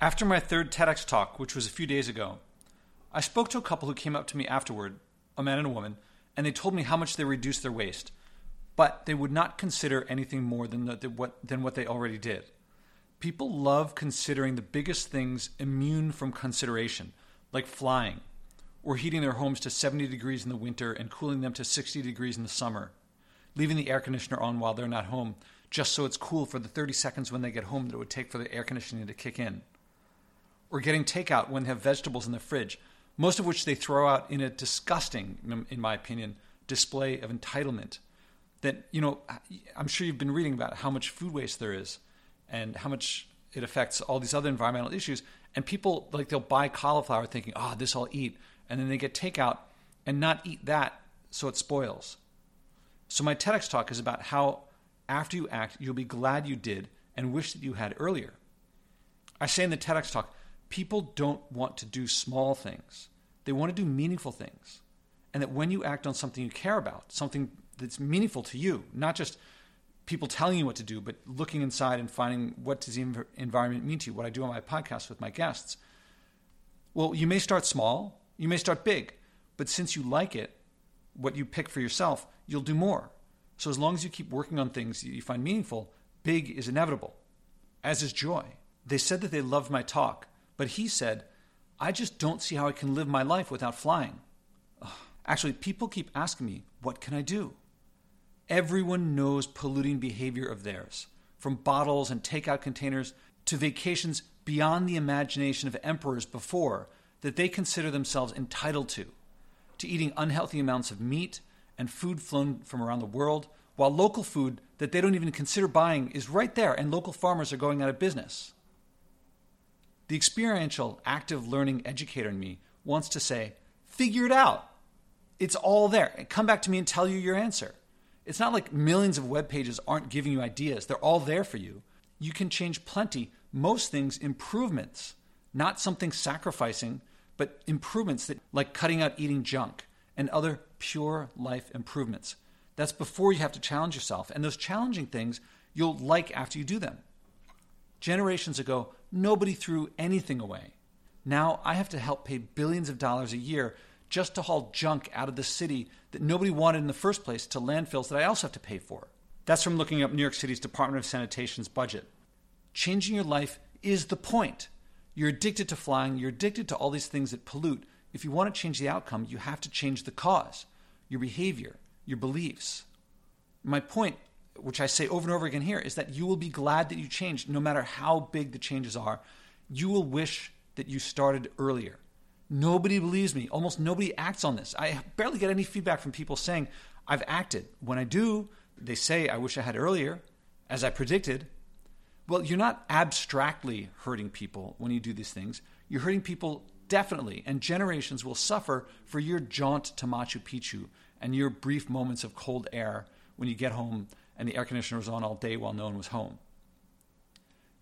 After my third TEDx talk, which was a few days ago, I spoke to a couple who came up to me afterward, a man and a woman, and they told me how much they reduced their waste, but they would not consider anything more than, the, what, than what they already did. People love considering the biggest things immune from consideration, like flying, or heating their homes to 70 degrees in the winter and cooling them to 60 degrees in the summer, leaving the air conditioner on while they're not home, just so it's cool for the 30 seconds when they get home that it would take for the air conditioning to kick in, or getting takeout when they have vegetables in the fridge, most of which they throw out in a disgusting, in my opinion, display of entitlement. That, you know, I'm sure you've been reading about how much food waste there is and how much it affects all these other environmental issues. And people, like, they'll buy cauliflower thinking, oh, this I'll eat. And then they get takeout and not eat that so it spoils. So, my TEDx talk is about how after you act, you'll be glad you did and wish that you had earlier. I say in the TEDx talk, people don't want to do small things, they want to do meaningful things. And that when you act on something you care about, something that's meaningful to you, not just people telling you what to do, but looking inside and finding what does the environment mean to you, what I do on my podcast with my guests. Well, you may start small, you may start big, but since you like it, what you pick for yourself, you'll do more. So as long as you keep working on things you find meaningful, big is inevitable, as is joy. They said that they loved my talk, but he said, I just don't see how I can live my life without flying. Ugh. Actually, people keep asking me, what can I do? Everyone knows polluting behavior of theirs, from bottles and takeout containers to vacations beyond the imagination of emperors before that they consider themselves entitled to, to eating unhealthy amounts of meat and food flown from around the world, while local food that they don't even consider buying is right there and local farmers are going out of business. The experiential, active learning educator in me wants to say, figure it out. It's all there. Come back to me and tell you your answer. It's not like millions of web pages aren't giving you ideas, they're all there for you. You can change plenty, most things improvements, not something sacrificing, but improvements that like cutting out eating junk and other pure life improvements. That's before you have to challenge yourself. And those challenging things you'll like after you do them. Generations ago, nobody threw anything away. Now I have to help pay billions of dollars a year just to haul junk out of the city that nobody wanted in the first place to landfills that I also have to pay for. That's from looking up New York City's Department of Sanitation's budget. Changing your life is the point. You're addicted to flying, you're addicted to all these things that pollute. If you want to change the outcome, you have to change the cause, your behavior, your beliefs. My point which I say over and over again here, is that you will be glad that you changed no matter how big the changes are. You will wish that you started earlier. Nobody believes me. Almost nobody acts on this. I barely get any feedback from people saying, I've acted. When I do, they say, I wish I had earlier, as I predicted. Well, you're not abstractly hurting people when you do these things. You're hurting people definitely, and generations will suffer for your jaunt to Machu Picchu and your brief moments of cold air when you get home and the air conditioner was on all day while no one was home.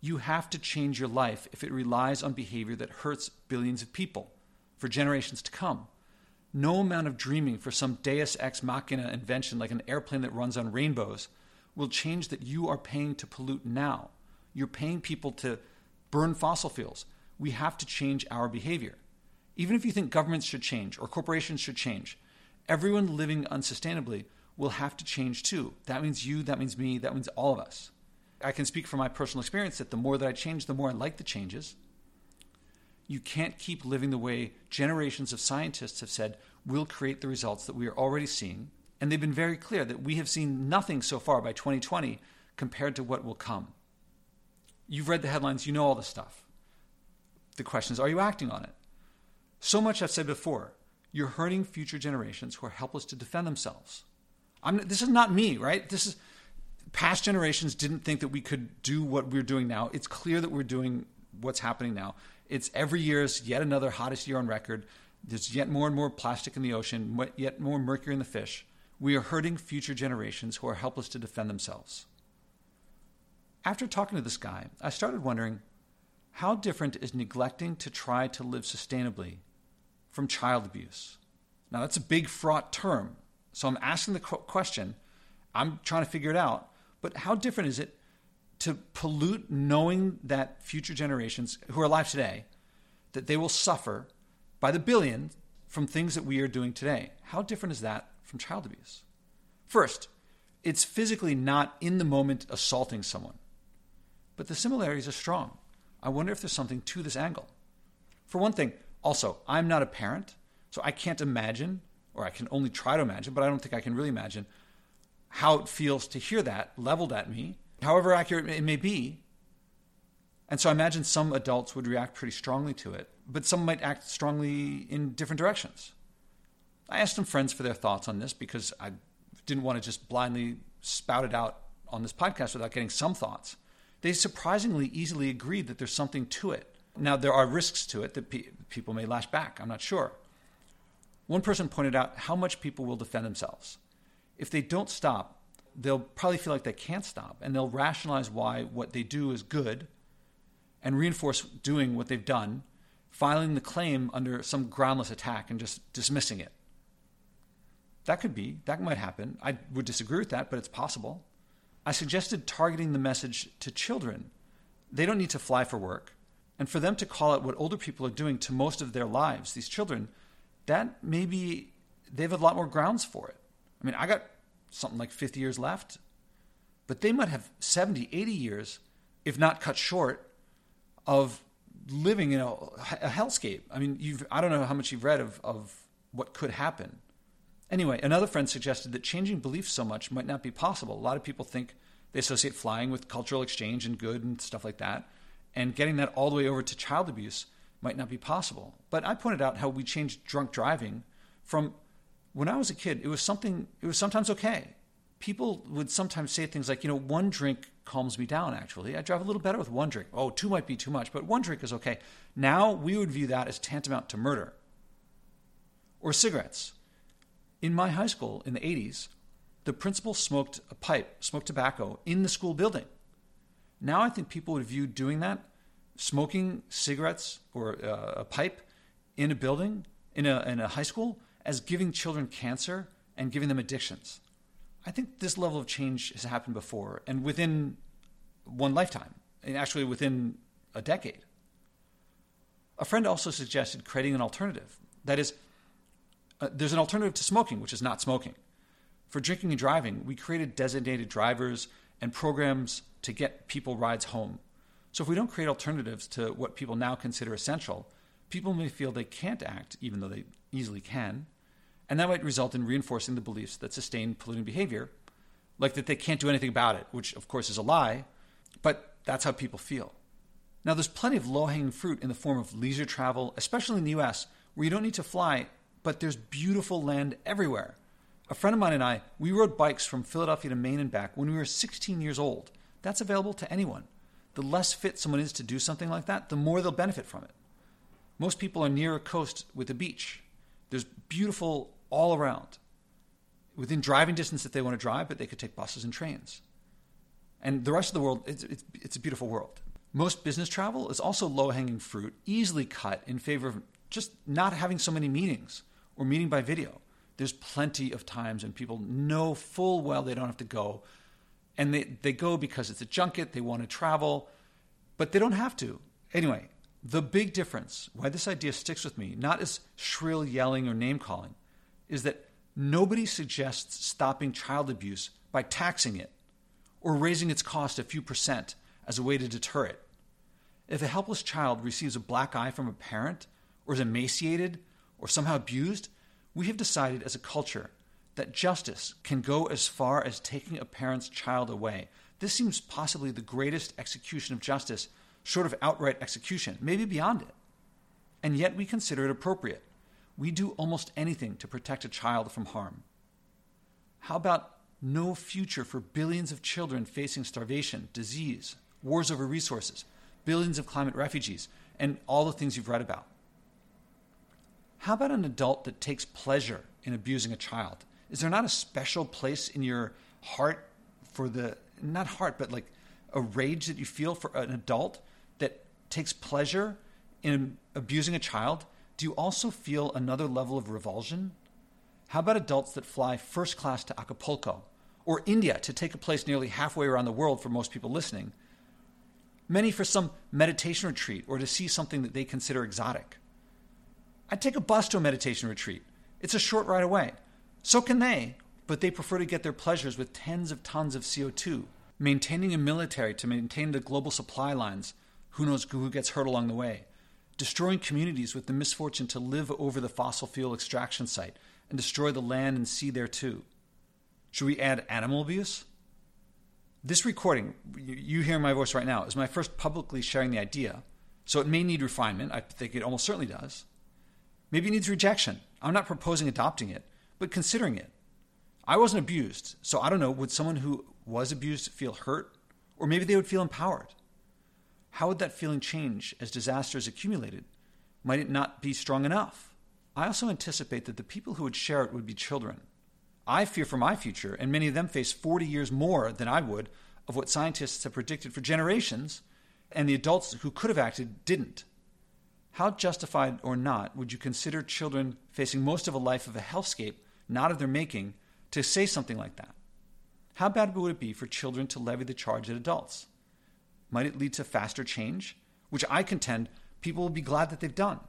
You have to change your life if it relies on behavior that hurts billions of people for generations to come. No amount of dreaming for some deus ex machina invention like an airplane that runs on rainbows will change that you are paying to pollute now. You're paying people to burn fossil fuels. We have to change our behavior. Even if you think governments should change or corporations should change, everyone living unsustainably will have to change too. That means you, that means me, that means all of us. I can speak from my personal experience that the more that I change, the more I like the changes. You can't keep living the way generations of scientists have said will create the results that we are already seeing. And they've been very clear that we have seen nothing so far by 2020 compared to what will come. You've read the headlines, you know all the stuff. The question is, are you acting on it? So much I've said before, you're hurting future generations who are helpless to defend themselves. I'm, this is not me, right? This is past generations didn't think that we could do what we're doing now. It's clear that we're doing what's happening now. It's every year is yet another hottest year on record. There's yet more and more plastic in the ocean, yet more mercury in the fish. We are hurting future generations who are helpless to defend themselves. After talking to this guy, I started wondering how different is neglecting to try to live sustainably from child abuse? Now, that's a big, fraught term, so I'm asking the question, I'm trying to figure it out, but how different is it to pollute knowing that future generations who are alive today that they will suffer by the billion from things that we are doing today. How different is that from child abuse? First, it's physically not in the moment assaulting someone, but the similarities are strong. I wonder if there's something to this angle. For one thing, also, I'm not a parent, so I can't imagine, or I can only try to imagine, but I don't think I can really imagine how it feels to hear that leveled at me, however accurate it may be. And so I imagine some adults would react pretty strongly to it, but some might act strongly in different directions. I asked some friends for their thoughts on this because I didn't want to just blindly spout it out on this podcast without getting some thoughts. They surprisingly easily agreed that there's something to it. Now, there are risks to it that pe- people may lash back. I'm not sure. One person pointed out how much people will defend themselves if they don't stop, they'll probably feel like they can't stop and they'll rationalize why what they do is good and reinforce doing what they've done, filing the claim under some groundless attack and just dismissing it. That could be, that might happen. I would disagree with that, but it's possible. I suggested targeting the message to children. They don't need to fly for work. And for them to call out what older people are doing to most of their lives, these children, that maybe they have a lot more grounds for it. I mean, I got something like 50 years left, but they might have 70, 80 years, if not cut short, of living in a, a hellscape. I mean, you've, I don't know how much you've read of, of what could happen. Anyway, another friend suggested that changing beliefs so much might not be possible. A lot of people think they associate flying with cultural exchange and good and stuff like that. And getting that all the way over to child abuse might not be possible. But I pointed out how we changed drunk driving from when I was a kid, it was something, it was sometimes okay. People would sometimes say things like, you know, one drink calms me down, actually. I drive a little better with one drink. Oh, two might be too much, but one drink is okay. Now we would view that as tantamount to murder. Or cigarettes. In my high school in the 80s, the principal smoked a pipe, smoked tobacco in the school building. Now I think people would view doing that, smoking cigarettes or uh, a pipe in a building, in a, in a high school, as giving children cancer and giving them addictions. I think this level of change has happened before and within one lifetime, and actually within a decade. A friend also suggested creating an alternative. That is, uh, there's an alternative to smoking, which is not smoking. For drinking and driving, we created designated drivers and programs to get people rides home. So if we don't create alternatives to what people now consider essential, people may feel they can't act even though they easily can, and that might result in reinforcing the beliefs that sustain polluting behavior, like that they can't do anything about it, which of course is a lie, but that's how people feel. Now, there's plenty of low hanging fruit in the form of leisure travel, especially in the US, where you don't need to fly, but there's beautiful land everywhere. A friend of mine and I, we rode bikes from Philadelphia to Maine and back when we were 16 years old. That's available to anyone. The less fit someone is to do something like that, the more they'll benefit from it. Most people are near a coast with a beach. There's beautiful all around within driving distance if they want to drive, but they could take buses and trains. And the rest of the world, it's, it's, it's a beautiful world. Most business travel is also low hanging fruit, easily cut in favor of just not having so many meetings or meeting by video. There's plenty of times and people know full well they don't have to go. And they, they go because it's a junket, they want to travel, but they don't have to. Anyway, the big difference, why this idea sticks with me, not as shrill yelling or name calling, is that nobody suggests stopping child abuse by taxing it or raising its cost a few percent as a way to deter it. If a helpless child receives a black eye from a parent, or is emaciated, or somehow abused, we have decided as a culture that justice can go as far as taking a parent's child away. This seems possibly the greatest execution of justice, short of outright execution, maybe beyond it. And yet we consider it appropriate we do almost anything to protect a child from harm. How about no future for billions of children facing starvation, disease, wars over resources, billions of climate refugees, and all the things you've read about? How about an adult that takes pleasure in abusing a child? Is there not a special place in your heart for the, not heart, but like a rage that you feel for an adult that takes pleasure in abusing a child do you also feel another level of revulsion? How about adults that fly first class to Acapulco or India to take a place nearly halfway around the world for most people listening, many for some meditation retreat or to see something that they consider exotic. I'd take a bus to a meditation retreat. It's a short ride away. So can they, but they prefer to get their pleasures with tens of tons of CO2, maintaining a military to maintain the global supply lines. Who knows who gets hurt along the way? Destroying communities with the misfortune to live over the fossil fuel extraction site and destroy the land and sea there too. Should we add animal abuse? This recording, you hear my voice right now, is my first publicly sharing the idea, so it may need refinement. I think it almost certainly does. Maybe it needs rejection. I'm not proposing adopting it, but considering it. I wasn't abused, so I don't know. Would someone who was abused feel hurt? Or maybe they would feel empowered. How would that feeling change as disasters accumulated? Might it not be strong enough? I also anticipate that the people who would share it would be children. I fear for my future, and many of them face 40 years more than I would of what scientists have predicted for generations, and the adults who could have acted didn't. How justified or not would you consider children facing most of a life of a hellscape, not of their making, to say something like that? How bad would it be for children to levy the charge at adults? Might it lead to faster change, which I contend people will be glad that they've done?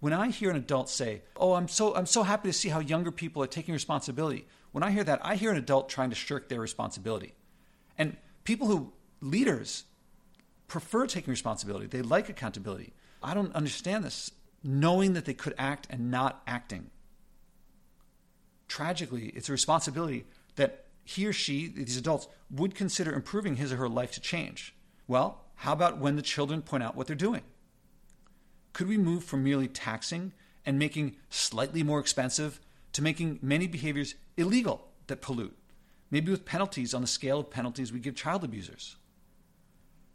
When I hear an adult say, "Oh, I'm so I'm so happy to see how younger people are taking responsibility." When I hear that, I hear an adult trying to shirk their responsibility. And people who leaders prefer taking responsibility. They like accountability. I don't understand this knowing that they could act and not acting. Tragically, it's a responsibility that he or she, these adults, would consider improving his or her life to change. Well, how about when the children point out what they're doing? Could we move from merely taxing and making slightly more expensive to making many behaviors illegal that pollute, maybe with penalties on the scale of penalties we give child abusers?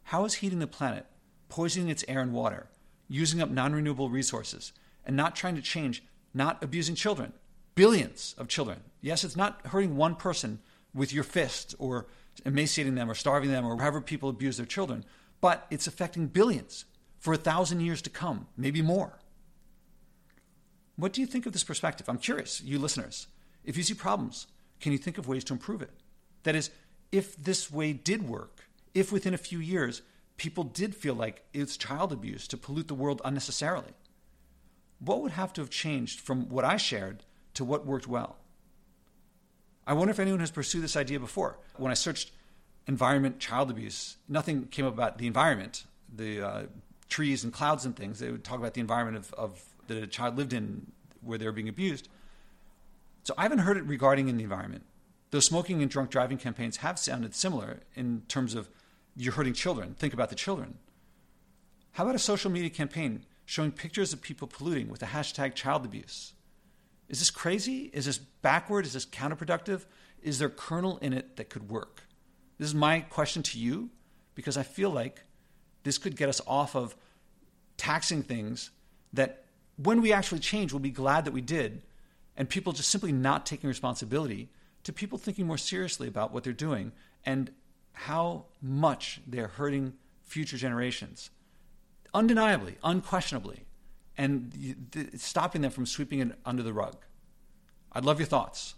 How is heating the planet, poisoning its air and water, using up non renewable resources, and not trying to change, not abusing children? Billions of children. Yes, it's not hurting one person with your fist or emaciating them or starving them or however people abuse their children, but it's affecting billions for a thousand years to come, maybe more. What do you think of this perspective? I'm curious, you listeners. If you see problems, can you think of ways to improve it? That is, if this way did work, if within a few years people did feel like it's child abuse to pollute the world unnecessarily, what would have to have changed from what I shared to what worked well? I wonder if anyone has pursued this idea before. When I searched environment child abuse, nothing came up about the environment, the uh, trees and clouds and things. They would talk about the environment of, of that a child lived in where they were being abused. So I haven't heard it regarding in the environment. Though smoking and drunk driving campaigns have sounded similar in terms of you're hurting children. Think about the children. How about a social media campaign showing pictures of people polluting with the hashtag child abuse? Is this crazy? Is this backward? Is this counterproductive? Is there kernel in it that could work? This is my question to you because I feel like this could get us off of taxing things that when we actually change, we'll be glad that we did, and people just simply not taking responsibility to people thinking more seriously about what they're doing and how much they're hurting future generations. Undeniably, unquestionably, and stopping them from sweeping it under the rug. I'd love your thoughts.